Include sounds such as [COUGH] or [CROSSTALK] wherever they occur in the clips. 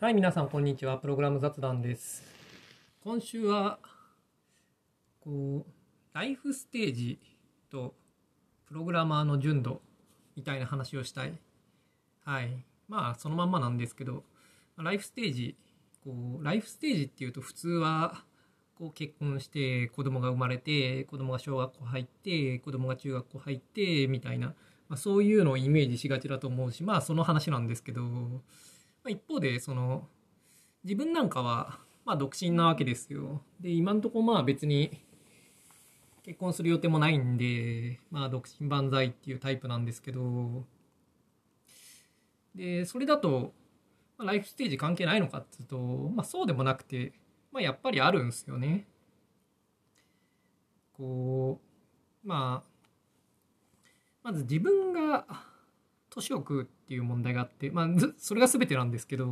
はい、皆さん、こんにちは。プログラム雑談です。今週は、こう、ライフステージとプログラマーの純度みたいな話をしたい。はい。まあ、そのまんまなんですけど、ライフステージ、こう、ライフステージっていうと普通は、こう結婚して子供が生まれて子供が小学校入って子供が中学校入ってみたいな、まあ、そういうのをイメージしがちだと思うしまあその話なんですけど、まあ、一方でその自分なんかはまあ独身なわけですよで今んとこまあ別に結婚する予定もないんでまあ独身万歳っていうタイプなんですけどでそれだと、ま、ライフステージ関係ないのかっていうとまあそうでもなくてまあ、やっぱりあるんですよね。こうまあまず自分が年を食うっていう問題があって、まあ、それが全てなんですけど、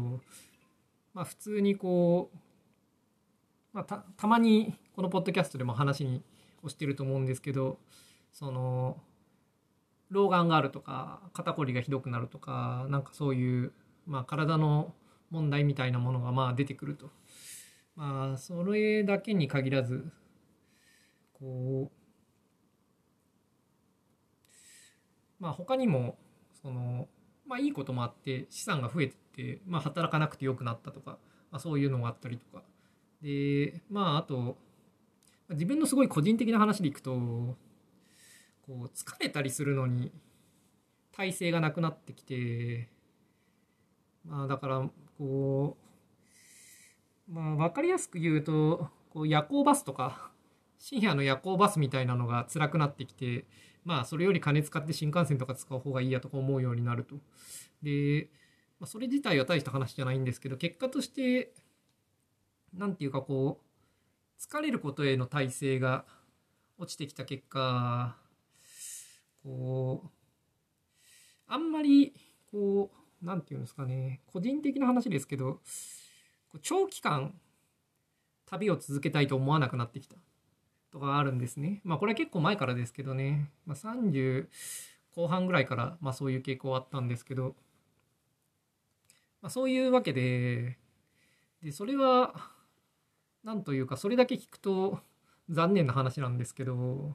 まあ、普通にこう、まあ、たたまにこのポッドキャストでも話にをしてると思うんですけどその老眼があるとか肩こりがひどくなるとかなんかそういう、まあ、体の問題みたいなものがまあ出てくると。まあそれだけに限らずこうまあ他にもそのまあいいこともあって資産が増えててまあ働かなくてよくなったとか、まあ、そういうのがあったりとか。でまああと自分のすごい個人的な話でいくとこう疲れたりするのに体勢がなくなってきてまあだからこうまあ、分かりやすく言うとこう夜行バスとか深夜の夜行バスみたいなのが辛くなってきてまあそれより金使って新幹線とか使う方がいいやとか思うようになると。で、まあ、それ自体は大した話じゃないんですけど結果として何て言うかこう疲れることへの耐性が落ちてきた結果こうあんまりこう何て言うんですかね個人的な話ですけど長期間旅を続けたいと思わなくなってきたとかあるんですね。まあこれは結構前からですけどね、まあ、30後半ぐらいからまあそういう傾向はあったんですけど、まあ、そういうわけででそれは何というかそれだけ聞くと残念な話なんですけど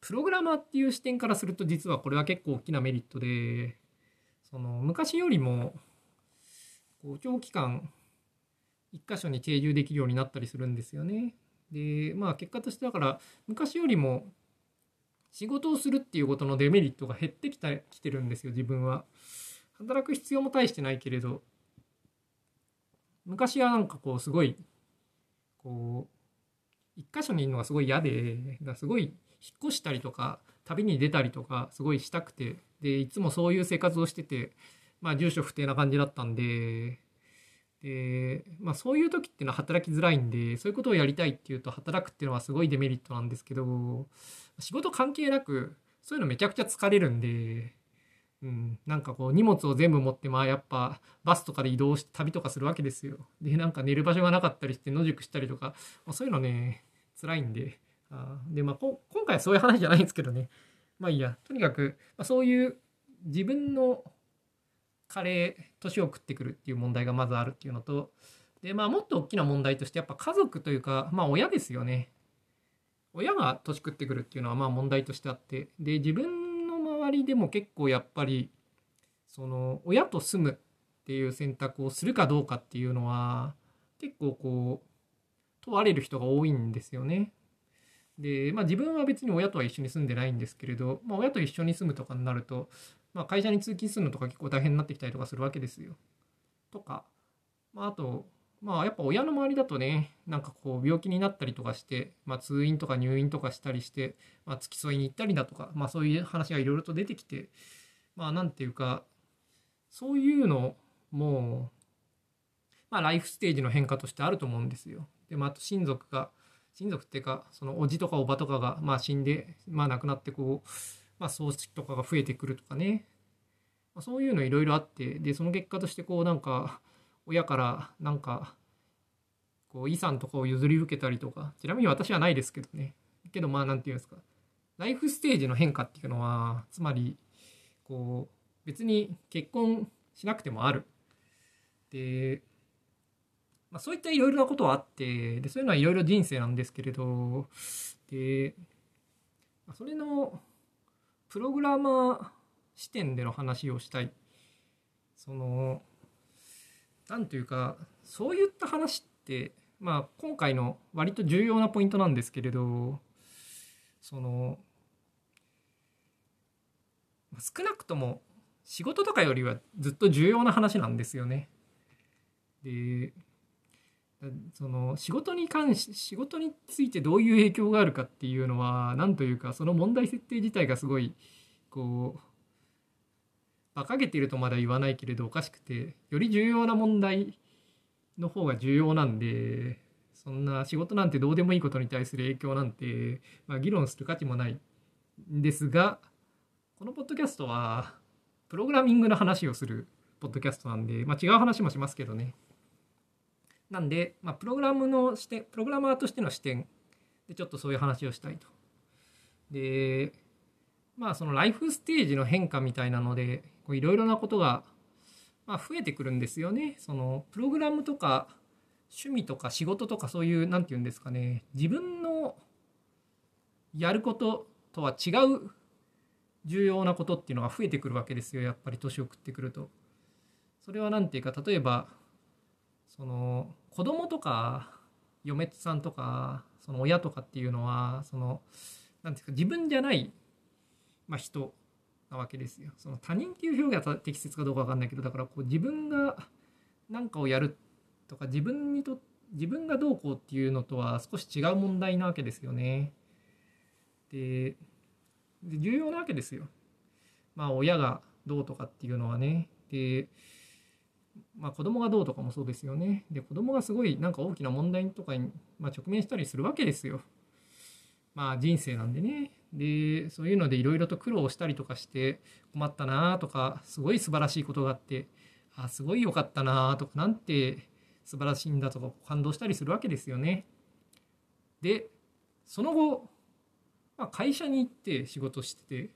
プログラマーっていう視点からすると実はこれは結構大きなメリットでその昔よりもこう長期間一箇所に定住できるようになったりするんですよね。でまあ結果としてだから昔よりも仕事をするっていうことのデメリットが減ってきたきてるんですよ自分は。働く必要も大してないけれど昔はなんかこうすごいこう一箇所にいるのがすごい嫌ですごい引っ越したりとか旅に出たりとかすごいしたくてでいつもそういう生活をしててまあ住所不定な感じだったんでで、まあ、そういう時っていうのは働きづらいんでそういうことをやりたいっていうと働くっていうのはすごいデメリットなんですけど仕事関係なくそういうのめちゃくちゃ疲れるんで、うん、なんかこう荷物を全部持ってまあやっぱバスとかで移動して旅とかするわけですよ。でなんか寝る場所がなかったりして野宿したりとか、まあ、そういうのね辛いんであでまあこ今回はそういう話じゃないんですけどねまあいいやとにかく、まあ、そういう自分の加齢年を食ってくるっていう問題がまずあるっていうのとでまあもっと大きな問題としてやっぱ家族というかまあ親ですよね親が年食ってくるっていうのはまあ問題としてあってで自分の周りでも結構やっぱりその親と住むっていう選択をするかどうかっていうのは結構こう問われる人が多いんですよね。で、まあ、自分は別に親とは一緒に住んでないんですけれど、まあ、親と一緒に住むとかになると、まあ、会社に通勤するのとか結構大変になってきたりとかするわけですよ。とか、まあ、あと、まあ、やっぱ親の周りだとね、なんかこう病気になったりとかして、まあ、通院とか入院とかしたりして、まあ、付き添いに行ったりだとか、まあ、そういう話がいろいろと出てきて、まあ、なんていうか、そういうのも、まあ、ライフステージの変化としてあると思うんですよ。で、まあ、あと親族が、親族っていうかそのおじとかおばとかがまあ死んでまあ亡くなってこう、まあ、葬式とかが増えてくるとかね、まあ、そういうのいろいろあってでその結果としてこうなんか親からなんかこう遺産とかを譲り受けたりとか。ちなみに私はないですけどね。けどまあなんていうんですか。ライフステージの変化っていうのはつまりこう別に結婚しなくてもある。でまあ、そういったいろいろなことはあってでそういうのはいろいろ人生なんですけれどでそれのプログラマー視点での話をしたいその何というかそういった話ってまあ今回の割と重要なポイントなんですけれどその少なくとも仕事とかよりはずっと重要な話なんですよね。でその仕事に関し仕事についてどういう影響があるかっていうのは何というかその問題設定自体がすごいこう馬鹿げているとまだ言わないけれどおかしくてより重要な問題の方が重要なんでそんな仕事なんてどうでもいいことに対する影響なんて、まあ、議論する価値もないんですがこのポッドキャストはプログラミングの話をするポッドキャストなんで、まあ、違う話もしますけどね。なんで、まあ、プログラムの視点プログラマーとしての視点でちょっとそういう話をしたいと。でまあそのライフステージの変化みたいなのでいろいろなことが、まあ、増えてくるんですよね。そのプログラムとか趣味とか仕事とかそういう何て言うんですかね自分のやることとは違う重要なことっていうのが増えてくるわけですよやっぱり年を食ってくると。それは何て言うか例えばその子供とか嫁さんとかその親とかっていうのはその何ていうか自分じゃない、まあ、人なわけですよ。その他人っていう表現は適切かどうか分かんないけどだからこう自分が何かをやるとか自分にと自分がどうこうっていうのとは少し違う問題なわけですよね。で重要なわけですよ。まあ親がどうとかっていうのはね。でまあ、子供がどうとかもそうですよね。で子供がすごいなんか大きな問題とかに、まあ、直面したりするわけですよ。まあ人生なんでね。でそういうのでいろいろと苦労したりとかして困ったなとかすごい素晴らしいことがあってあすごい良かったなとかなんて素晴らしいんだとか感動したりするわけですよね。でその後、まあ、会社に行って仕事してて、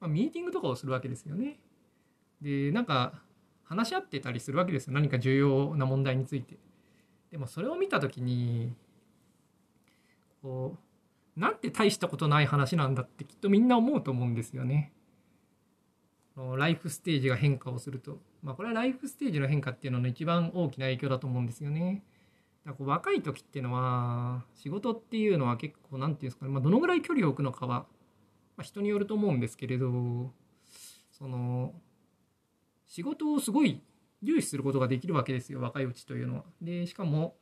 まあ、ミーティングとかをするわけですよね。でなんか話し合ってたりするわけですよ何か重要な問題について。でもそれを見た時にこうなんて大したことない話なんだってきっとみんな思うと思うんですよね。ライフステージが変化をすると。まあこれはライフステージの変化っていうのの一番大きな影響だと思うんですよね。だから若い時っていうのは仕事っていうのは結構何て言うんですかね、まあ、どのぐらい距離を置くのかは、まあ、人によると思うんですけれどその仕事をすごい重視することができるわけですよ若いうちというのは。でしかも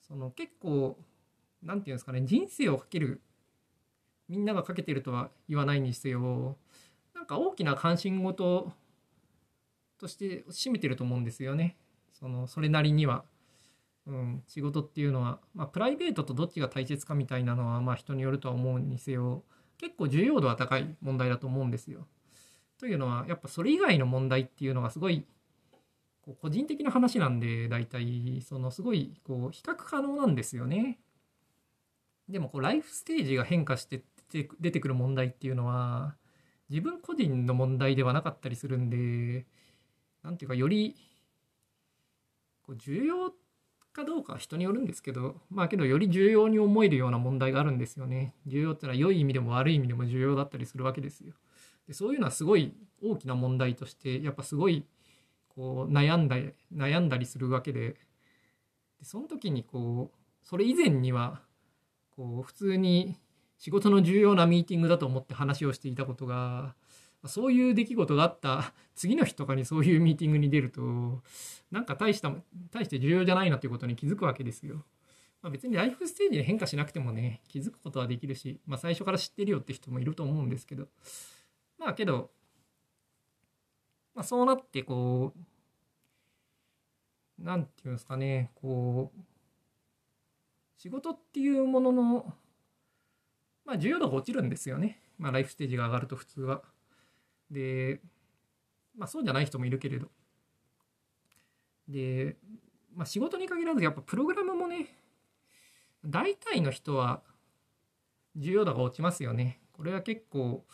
その結構何て言うんですかね人生をかけるみんながかけてるとは言わないにせよなんか大きな関心事として占めてると思うんですよね。そのそれなりには。うん、仕事っていうのは、まあ、プライベートとどっちが大切かみたいなのは、まあ、人によるとは思うにせよ結構重要度は高い問題だと思うんですよ。というのはやっぱそれ以外の問題っていうのがすごいこう個人的な話なんで大体そのすごいこう比較可能なんですよね。でもこうライフステージが変化して出てくる問題っていうのは自分個人の問題ではなかったりするんで何ていうかよりこう重要かどうかは人によるんですけどまあけどより重要に思えるような問題があるんですよね。重要っていうのは良い意味でも悪い意味でも重要だったりするわけですよ。でそういうのはすごい大きな問題としてやっぱすごいこう悩んだ悩んだりするわけででその時にこうそれ以前にはこう普通に仕事の重要なミーティングだと思って話をしていたことがそういう出来事があった次の日とかにそういうミーティングに出るとなんか大した大して重要じゃないなということに気づくわけですよ。まあ、別にライフステージで変化しなくてもね気づくことはできるし、まあ、最初から知ってるよって人もいると思うんですけどまあけど、まあ、そうなってこうなんていうんですかねこう仕事っていうもののまあ重要度が落ちるんですよね。まあライフステージが上がると普通は。で、まあそうじゃない人もいるけれど。で、まあ仕事に限らずやっぱプログラムもね、大体の人は重要度が落ちますよね。これは結構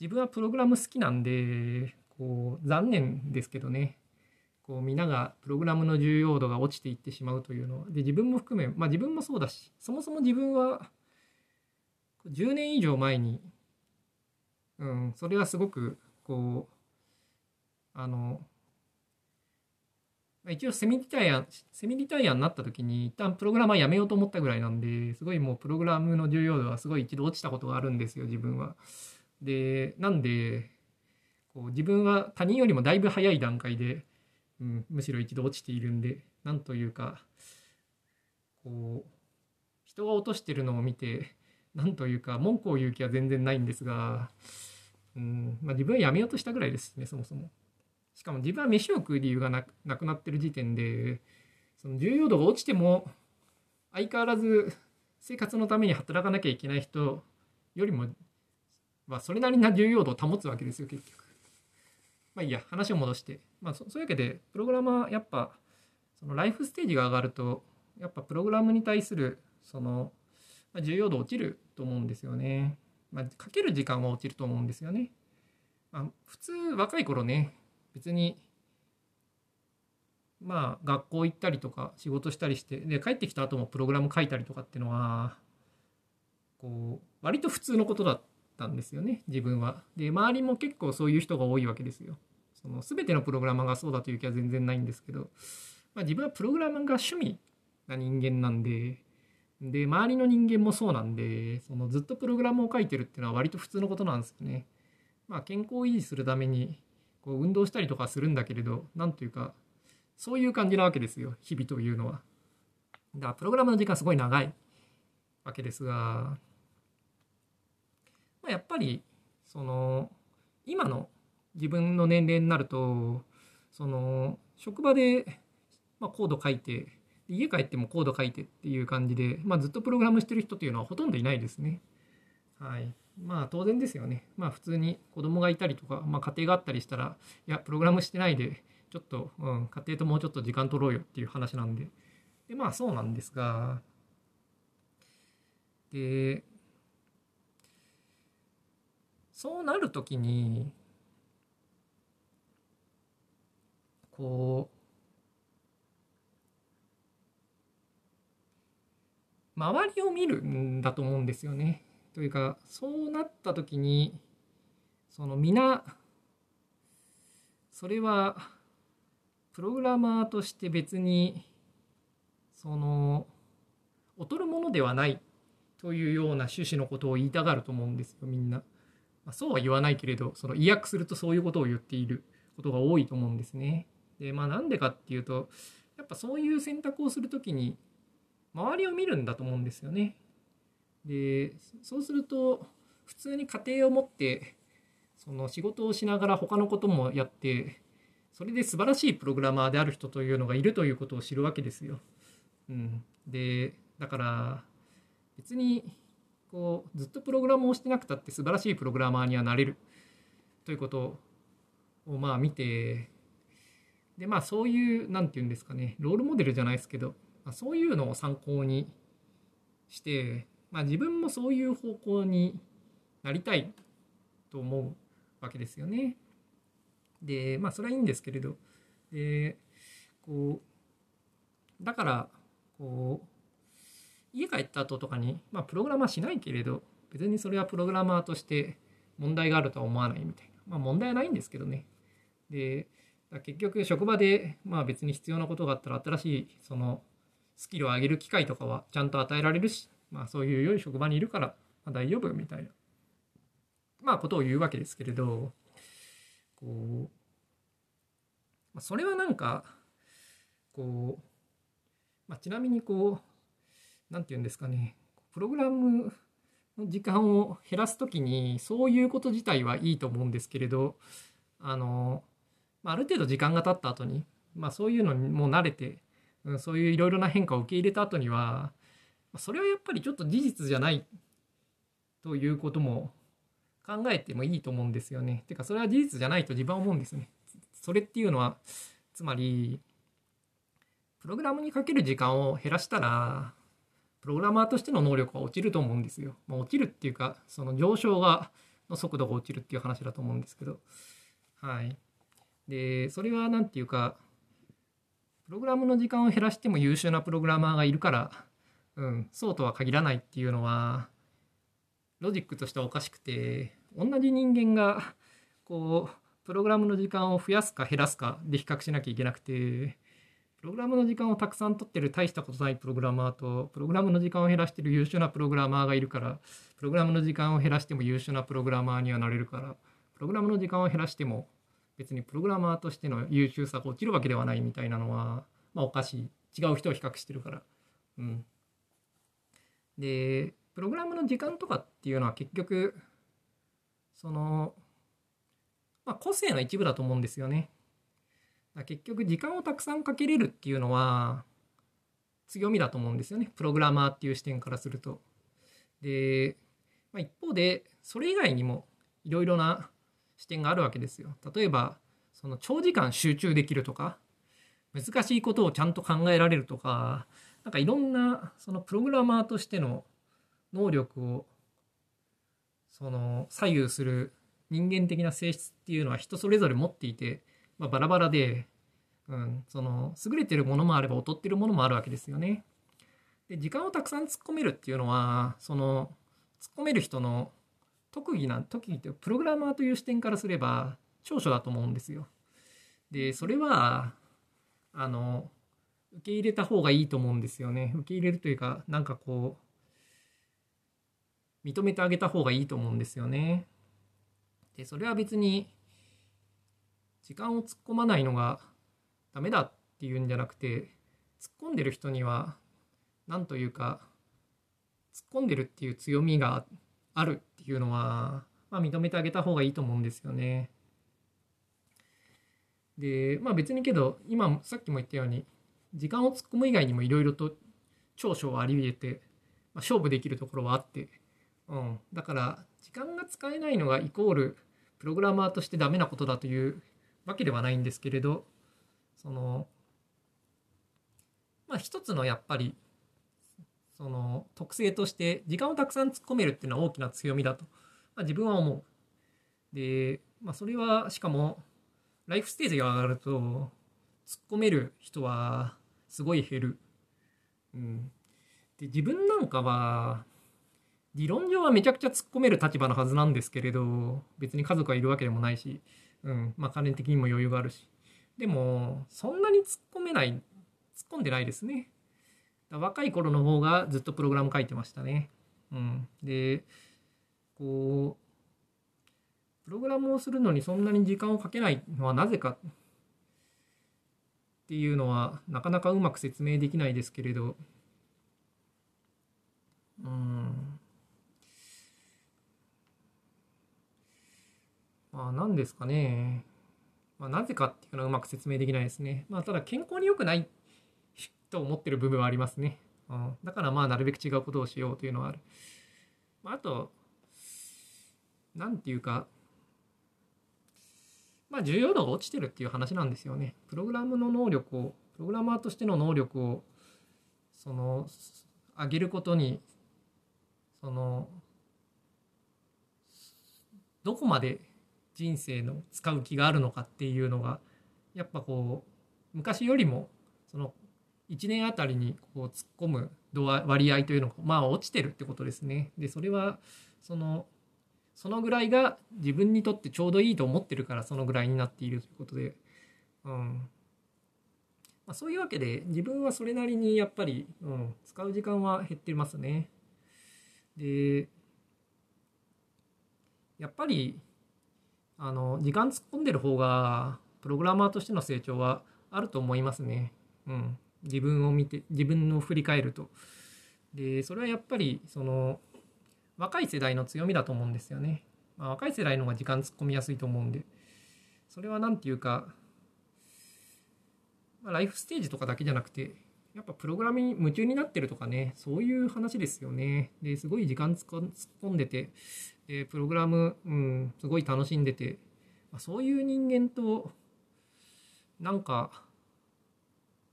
自分はプログラム好きなんでこう残念ですけどねこう皆がプログラムの重要度が落ちていってしまうというのはで自分も含めまあ自分もそうだしそもそも自分は10年以上前に、うん、それはすごくこうあの一応セミリタイアセミリタイアになった時に一旦プログラマーやめようと思ったぐらいなんですごいもうプログラムの重要度はすごい一度落ちたことがあるんですよ自分は。でなんでこう自分は他人よりもだいぶ早い段階で、うん、むしろ一度落ちているんでなんというかこう人が落としてるのを見てなんというか文句を言う気は全然ないんですが、うんまあ、自分はやめようとしたぐらいですねそもそも。しかも自分は飯を食う理由がなくなってる時点でその重要度が落ちても相変わらず生活のために働かなきゃいけない人よりも、まあ、それなりな重要度を保つわけですよ結局。まあいいや話を戻して、まあ、そういうわけでプログラマーやっぱそのライフステージが上がるとやっぱプログラムに対するその、まあ、重要度落ちると思うんですよね。まあ、かける時間は落ちると思うんですよね。まあ、普通若い頃ね別にまあ学校行ったりとか仕事したりしてで帰ってきた後もプログラム書いたりとかっていうのはこう割と普通のことだったたんですよね自分は。で周りも結構そういう人が多いわけですよ。その全てのプログラマーがそうだという気は全然ないんですけど、まあ、自分はプログラムが趣味な人間なんでで周りの人間もそうなんでそのずっとプログラムを書いてるっていうのは割と普通のことなんですよね。まあ、健康を維持するためにこう運動したりとかするんだけれどなんというかそういう感じなわけですよ日々というのは。だからプログラムの時間すごい長いわけですが、まあ、やっぱりその今の自分の年齢になるとその職場で、まあ、コード書いて家帰ってもコード書いてっていう感じで、まあ、ずっとプログラムしてる人っていうのはほとんどいないですね。はい。まあ当然ですよね。まあ普通に子供がいたりとか、まあ家庭があったりしたら、いや、プログラムしてないで、ちょっと、うん、家庭ともうちょっと時間取ろうよっていう話なんで。で、まあそうなんですが、で、そうなるときに、こう、周りを見るんだと思うんですよね。というかそうなった時にその皆それはプログラマーとして別にその劣るものではないというような趣旨のことを言いたがると思うんですよみんな。まあ、そうは言わないけれどその意訳するとそういうことを言っていることが多いと思うんですね。でまあなんでかっていうとやっぱそういう選択をする時に周りを見るんだと思うんですよね。でそうすると普通に家庭を持ってその仕事をしながら他のこともやってそれで素晴らしいプログラマーである人というのがいるということを知るわけですよ。うん、でだから別にこうずっとプログラムをしてなくたって素晴らしいプログラマーにはなれるということをまあ見てでまあそういう何て言うんですかねロールモデルじゃないですけど、まあ、そういうのを参考にしてまあ、自分もそういう方向になりたいと思うわけですよね。でまあそれはいいんですけれどでこうだからこう家帰った後とかに、まあ、プログラマーしないけれど別にそれはプログラマーとして問題があるとは思わないみたいなまあ問題はないんですけどね。で結局職場でまあ別に必要なことがあったら新しいそのスキルを上げる機会とかはちゃんと与えられるしまあそういう良い職場にいるから、ま、大丈夫みたいな、まあことを言うわけですけれど、こう、ま、それはなんか、こう、まあ、ちなみにこう、なんて言うんですかね、プログラムの時間を減らすときに、そういうこと自体はいいと思うんですけれど、あの、あ、ある程度時間が経った後に、まあそういうのにもう慣れて、そういういろいろな変化を受け入れた後には、それはやっぱりちょっと事実じゃないということも考えてもいいと思うんですよね。てかそれは事実じゃないと自分は思うんですね。それっていうのはつまりプログラムにかける時間を減らしたらプログラマーとしての能力は落ちると思うんですよ。まあ、落ちるっていうかその上昇がの速度が落ちるっていう話だと思うんですけど。はい。でそれは何て言うかプログラムの時間を減らしても優秀なプログラマーがいるから、うん、そうとは限らないっていうのはロジックとしてはおかしくて同じ人間がこうプログラムの時間を増やすか減らすかで比較しなきゃいけなくてプログラムの時間をたくさん取ってる大したことないプログラマーとプログラムの時間を減らしてる優秀なプログラマーがいるからプログラムの時間を減らしても優秀なプログラマーにはなれるからプログラムの時間を減らしても別にプログラマーとしての優秀さが落ちるわけではないみたいなのは、まあ、おかしい違う人を比較してるから。うん、でプログラムの時間とかっていうのは結局その、まあ、個性の一部だと思うんですよね。結局時間をたくさんかけれるっていうのは強みだと思うんですよねプログラマーっていう視点からすると。で、まあ、一方でそれ以外にもいろいろな視点があるわけですよ。例えばその長時間集中できるとか難しいことをちゃんと考えられるとかなんかいろんなそのプログラマーとしての能力をその左右する人間的な性質っていうのは人それぞれ持っていてまあ、バラバラで、うん、その優れてるものもあれば劣ってるものもあるわけですよね。で時間をたくさん突っ込めるっていうのはその突っ込める人の特技な特技ってプログラマーという視点からすれば長所だと思うんですよ。でそれはあの受け入れた方がいいと思うんですよね。受け入れるというかなんかこう認めてあげた方がいいと思うんですよね。でそれは別に時間を突っ込まないのがダメだっていうんじゃなくて突っ込んでる人には何というか突っ込んでるっていう強みがあるっていうのは、まあ、認めてあげた方がいいと思うんですよね。でまあ別にけど今さっきも言ったように時間を突っ込む以外にもいろいろと長所はあり得て、まあ、勝負できるところはあって、うん、だから時間が使えないのがイコールプログラマーとしてダメなことだというわけではないんですけれどそのまあ一つのやっぱりその特性として時間をたくさん突っ込めるっていうのは大きな強みだと、まあ、自分は思う。で、まあ、それはしかもライフステージが上がると突っ込める人はすごい減る。うん、で自分なんかは理論上はめちゃくちゃ突っ込める立場のはずなんですけれど別に家族はいるわけでもないしうん、まあ金的にも余裕があるし。でも、そんなに突っ込めない、突っ込んでないですね。若い頃の方がずっとプログラム書いてましたね。うん。で、こう、プログラムをするのにそんなに時間をかけないのはなぜかっていうのはなかなかうまく説明できないですけれど、うん。まあ、何ですかね。まあ、なぜかっていうのはうまく説明できないですね。まあ、ただ健康に良くないと思ってる部分はありますね。うん、だからまあ、なるべく違うことをしようというのはある。まあ、あと、なんていうか、まあ、重要度が落ちてるっていう話なんですよね。プログラムの能力を、プログラマーとしての能力を、その、上げることに、その、どこまで人生の使う気があるのかっていうのがやっぱこう昔よりもその1年あたりにこう突っ込む度割合というのがまあ落ちてるってことですね。でそれはそのそのぐらいが自分にとってちょうどいいと思ってるからそのぐらいになっているということで、うんまあ、そういうわけで自分はそれなりにやっぱり、うん、使う時間は減ってますね。でやっぱりあの時間突っ込んでる方がプログラマーとしての成長はあると思いますね。うん、自分を見て自分を振り返ると。でそれはやっぱりその若い世代の強みだと思うんですよね。まあ、若い世代の方が時間突っ込みやすいと思うんでそれは何て言うか、まあ、ライフステージとかだけじゃなくてやっぱプログラムに夢中になってるとかねそういう話ですよね。ですごい時間突っ込んでてでプログラム、うん、すごい楽しんでて、まあ、そういう人間となんか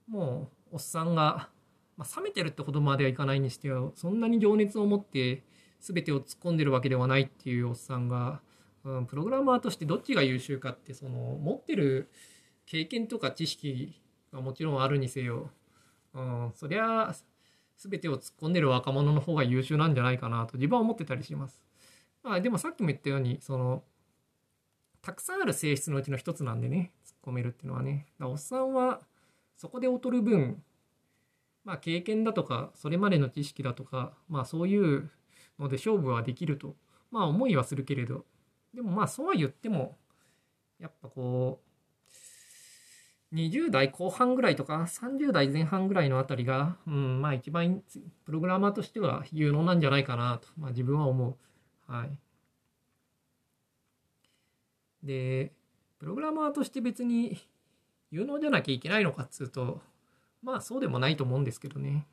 もうおっさんが、まあ、冷めてるってほどまではいかないにしてはそんなに情熱を持って全てを突っ込んでるわけではないっていうおっさんが、うん、プログラマーとしてどっちが優秀かってその持ってる経験とか知識がもちろんあるにせよ、うん、そりゃ全てを突っ込んでる若者の方が優秀なんじゃないかなと自分は思ってたりします。まあ、でもさっきも言ったようにそのたくさんある性質のうちの一つなんでね突っ込めるっていうのはねおっさんはそこで劣る分まあ経験だとかそれまでの知識だとかまあそういうので勝負はできるとまあ思いはするけれどでもまあそうは言ってもやっぱこう20代後半ぐらいとか30代前半ぐらいのあたりが、うん、まあ一番プログラマーとしては有能なんじゃないかなと、まあ、自分は思う。はい。で、プログラマーとして別に有能じゃなきゃいけないのかっつうと、まあそうでもないと思うんですけどね。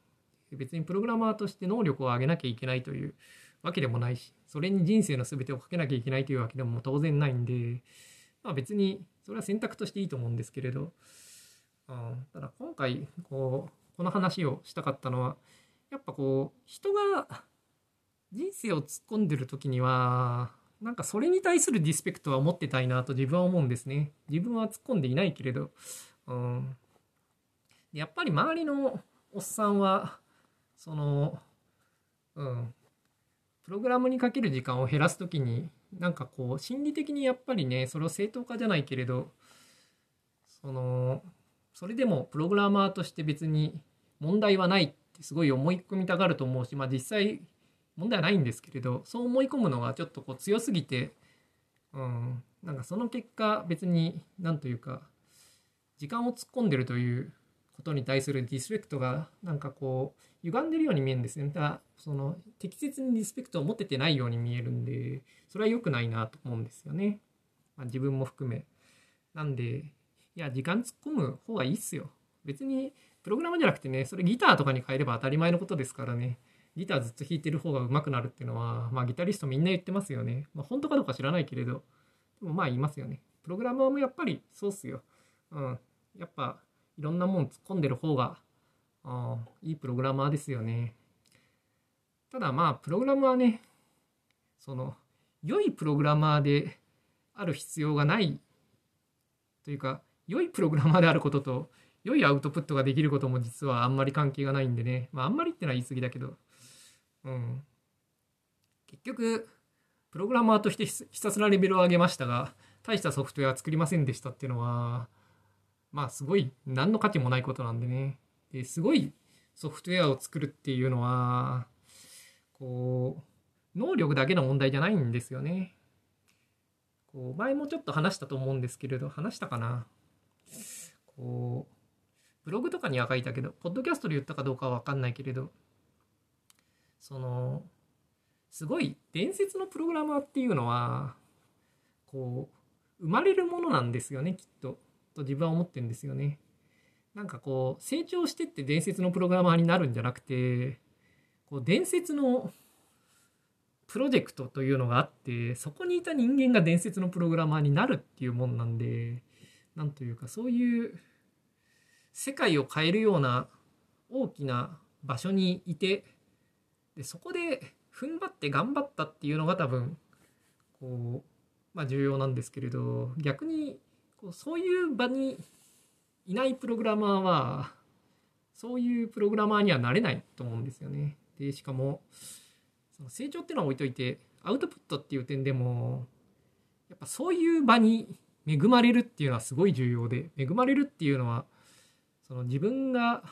別にプログラマーとして能力を上げなきゃいけないというわけでもないし、それに人生の全てをかけなきゃいけないというわけでも当然ないんで、まあ別にそれは選択としていいと思うんですけれど、うん、ただ今回こうこの話をしたかったのはやっぱこう人が人生を突っ込んでる時にはなんかそれに対するディスペクトは持ってたいなと自分は思うんですね。自分は突っ込んでいないけれど、うん、やっぱり周りのおっさんはその、うん、プログラムにかける時間を減らす時になんかこう心理的にやっぱりねそれを正当化じゃないけれどそのそれでもプログラマーとして別に問題はないってすごい思い込みたがると思うしまあ実際問題はないんですけれどそう思い込むのがちょっとこう強すぎてうんなんかその結果別に何というか時間を突っ込んでるということに対するディスペクトがなんかこう歪んでるように見えるんですよね。だその適切にリスペクトを持ててないように見えるんでそれは良くないなと思うんですよね。まあ、自分も含め。なんでいや時間突っ込む方がいいっすよ。別にプログラムじゃなくてねそれギターとかに変えれば当たり前のことですからね。ギターずっと弾いてる方が上手くなるっていうのは、まあ、ギタリストみんな言ってますよね。まあ、本当かどうか知らないけれど、でもまあ言いますよね。プログラマーもやっぱりそうっすよ。うん。やっぱいろんなもん突っ込んでる方が、あいいプログラマーですよね。ただまあ、プログラムはね、その、良いプログラマーである必要がないというか、良いプログラマーであることと、良いアウトプットができることも実はあんまり関係がないんでね。まあ、あんまりってのは言い過ぎだけど、うん。結局、プログラマーとしてひたすらレベルを上げましたが、大したソフトウェア作りませんでしたっていうのは、まあすごい何の価値もないことなんでね。ですごいソフトウェアを作るっていうのは、こう、能力だけの問題じゃないんですよね。こう前もちょっと話したと思うんですけれど、話したかな。こう、ブログとかには書いたけど、ポッドキャストで言ったかどうかはわかんないけれど、その、すごい伝説のプログラマーっていうのは、こう、生まれるものなんですよね、きっと。と自分は思ってるんですよね。なんかこう、成長してって伝説のプログラマーになるんじゃなくて、こう、伝説のプロジェクトというのがあって、そこにいた人間が伝説のプログラマーになるっていうもんなんで、なんというか、そういう世界を変えるような大きな場所にいて、でそこで踏ん張って頑張ったっていうのが多分、こう、まあ重要なんですけれど、逆にこうそういう場にいないプログラマーはそういうプログラマーにはなれないと思うんですよね。でしかもその成長っていうのは置いといてアウトプットっていう点でもやっぱそういう場に恵まれるっていうのはすごい重要で恵まれるっていうのはその自分が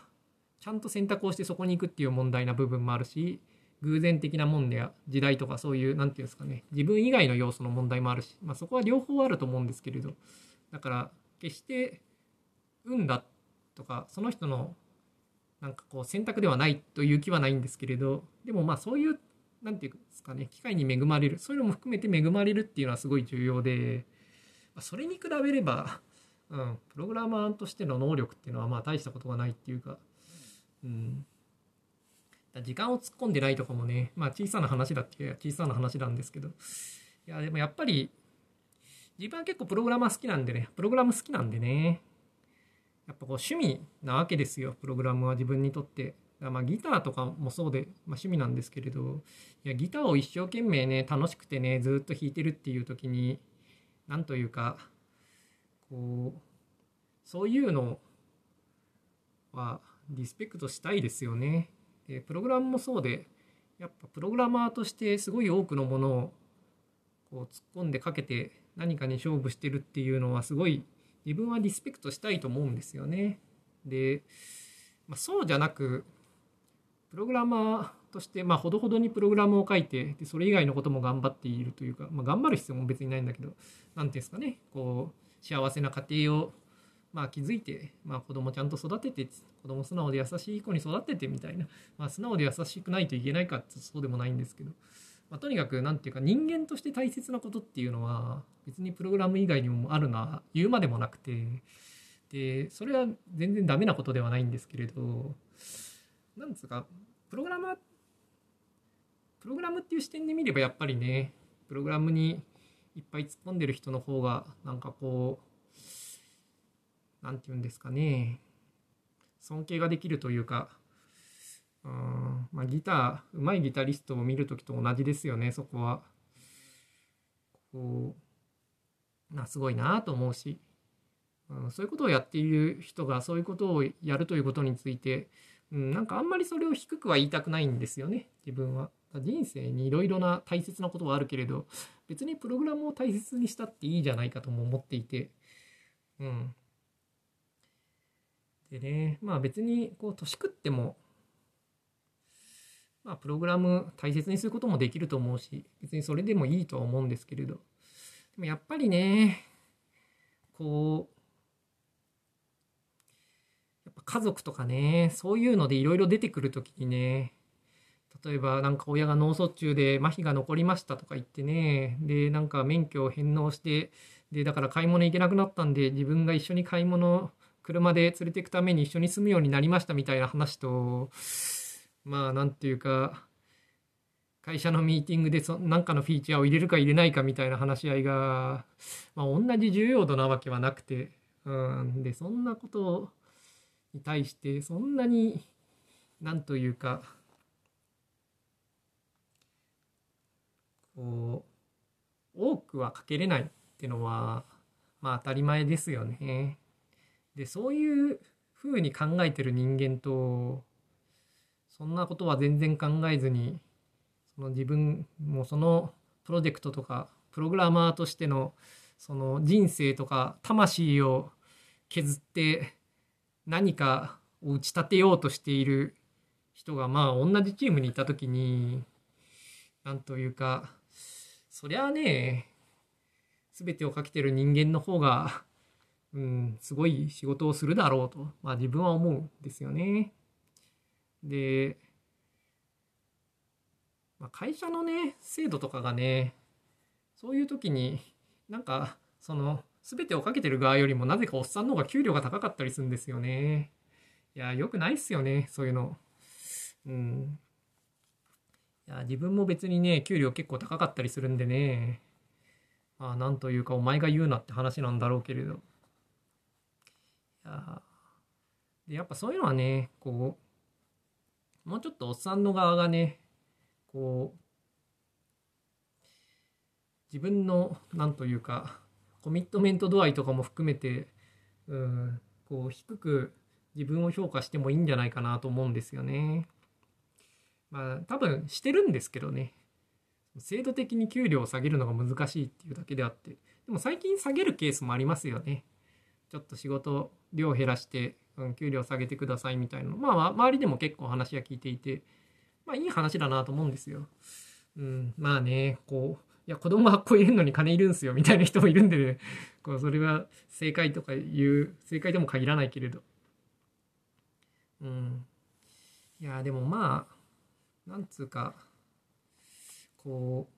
ちゃんと選択をしてそこに行くっていう問題な部分もあるし偶然的なもんや時代とかそういう何て言うんですかね。自分以外の要素の問題もあるし、まあ、そこは両方あると思うんですけれど。だから決して運だとかその人のなんかこう選択ではないという気はないんですけれど。でもまあそういう何て言うんですかね。機会に恵まれる。そういうのも含めて恵まれるっていうのはすごい重要で。まあそれに比べれば、うん、プログラマーとしての能力っていうのはまあ大したことがないっていうか、うん、時間を突っ込んでないとかもねまあ小さな話だっていう小さな話なんですけどいやでもやっぱり自分は結構プログラマー好きなんでね、プログラム好きなんでね、やっぱこう趣味なわけですよ、プログラムは自分にとって。まあギターとかもそうで、まあ、趣味なんですけれど、いやギターを一生懸命ね、楽しくてね、ずっと弾いてるっていう時に、なんというか、こう、そういうのはリスペクトしたいですよね。でプログラムもそうでやっぱプログラマーとしてすごい多くのものをこう突っ込んでかけて何かに勝負してるっていうのはすごい自分はリスペクトしたいと思うんですよね。で、まあ、そうじゃなくプログラマーとしてまあほどほどにプログラムを書いてでそれ以外のことも頑張っているというか、まあ、頑張る必要も別にないんだけど何て言うんですかねこう幸せな家庭をまあ、気づいて、まあ、子供ちゃんと育てて子供素直で優しい子に育ててみたいな、まあ、素直で優しくないといけないかってそうでもないんですけど、まあ、とにかく何て言うか人間として大切なことっていうのは別にプログラム以外にもあるのは言うまでもなくて。でそれは全然ダメなことではないんですけれどなんですかプログラマープログラムっていう視点で見ればやっぱりねプログラムにいっぱい突っ込んでる人の方がなんかこう何て言うんですかね尊敬ができるというかうんまあギターうまいギタリストを見る時と同じですよねそこは。こうなすごいなと思うし、うん、そういうことをやっている人がそういうことをやるということについてうん、なんかあんまりそれを低くは言いたくないんですよね自分は。人生にいろいろな大切なことはあるけれど別にプログラムを大切にしたっていいじゃないかとも思っていてうんでねまあ別にこう年食ってもまあプログラム大切にすることもできると思うし別にそれでもいいとは思うんですけれど。でもやっぱりねこうやっぱ家族とかね、そういうのでいろいろ出てくるときにね、例えばなんか親が脳卒中で麻痺が残りましたとか言ってね、で、なんか免許を返納して、で、だから買い物行けなくなったんで、自分が一緒に買い物、車で連れて行くために一緒に住むようになりましたみたいな話と、まあ、なんていうか、会社のミーティングで何かのフィーチャーを入れるか入れないかみたいな話し合いが、まあ、同じ重要度なわけはなくて、うん、で、そんなこと、に対してそんなになんというかこう多くはかけれないっていうのはまあ当たり前ですよね。でそういうふうに考えてる人間とそんなことは全然考えずにその自分もそのプロジェクトとかプログラマーとしてのその人生とか魂を削って何かを打ち立てようとしている人がまあ同じチームにいた時になんというかそりゃあね全てをかけてる人間の方が、うん、すごい仕事をするだろうと、まあ、自分は思うんですよね。で、まあ、会社のね制度とかがねそういう時になんかその全てをかけてる側よりもなぜかおっさんの方が給料が高かったりするんですよね。いや、よくないっすよね、そういうの。うん。いや、自分も別にね、給料結構高かったりするんでね。まあ、なんというか、お前が言うなって話なんだろうけれど。いや、で、やっぱそういうのはね、こう、もうちょっとおっさんの側がね、こう、自分の、なんというか、コミットメント度合いとかも含めて、うん、こう低く自分を評価してもいいんじゃないかなと思うんですよね。まあ多分してるんですけどね。制度的に給料を下げるのが難しいっていうだけであって。でも最近下げるケースもありますよね。ちょっと仕事量減らして、うん、給料下げてくださいみたいなまあ周りでも結構話は聞いていて、まあいい話だなと思うんですよ。うん、まあね、こう、いや、子供はこういるのに金いるんすよ、みたいな人もいるんでね、[LAUGHS] こうそれは正解とかいう、正解でも限らないけれど。うん。いや、でもまあ、なんつうか、こう、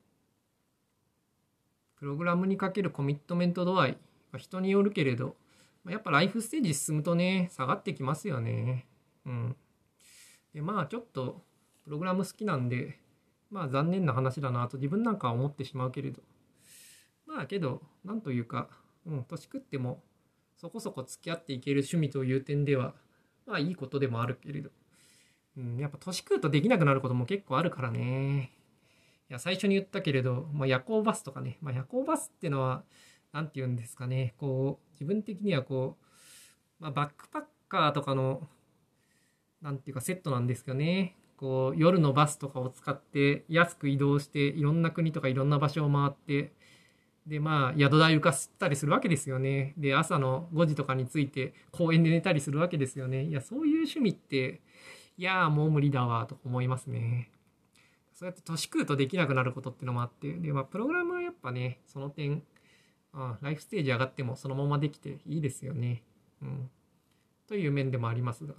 プログラムにかけるコミットメント度合いは人によるけれど、やっぱライフステージ進むとね、下がってきますよね。うん。で、まあちょっと、プログラム好きなんで、まあ残念な話だなと自分なんかは思ってしまうけれどまあけどなんというか、うん、年食ってもそこそこ付き合っていける趣味という点ではまあいいことでもあるけれど、うん、やっぱ年食うとできなくなることも結構あるからねいや最初に言ったけれど、まあ、夜行バスとかね、まあ、夜行バスってのは何て言うんですかねこう自分的にはこう、まあ、バックパッカーとかのなんていうかセットなんですよね。こう夜のバスとかを使って安く移動していろんな国とかいろんな場所を回ってでまあ宿代浮かせたりするわけですよね。で朝の5時とかに着いて公園で寝たりするわけですよね。いやそういう趣味っていやもう無理だわと思いますね。そうやって年食うとできなくなることってのもあってでまあプログラムはやっぱねその点あライフステージ上がってもそのままできていいですよね。うん、という面でもありますが。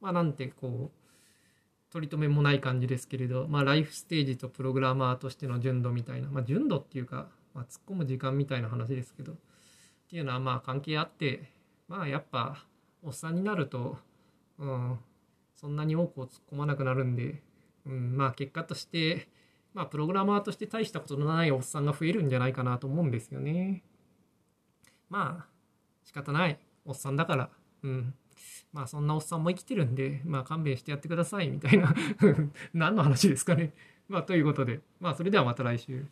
まあなんてこう取り留めもない感じですけれど、まあ、ライフステージとプログラマーとしての純度みたいな、まあ、純度っていうか、まあ、突っ込む時間みたいな話ですけど。っていうのはまあ関係あってまあやっぱおっさんになると、うん、そんなに多くを突っ込まなくなるんで、うん、まあ結果としてまあプログラマーとして大したことのないおっさんが増えるんじゃないかなと思うんですよね。まあ仕方ないおっさんだから、うん、まあそんなおっさんも生きてるんで、まあ勘弁してやってくださいみたいな [LAUGHS] 何の話ですかね。まあということで、まあそれではまた来週。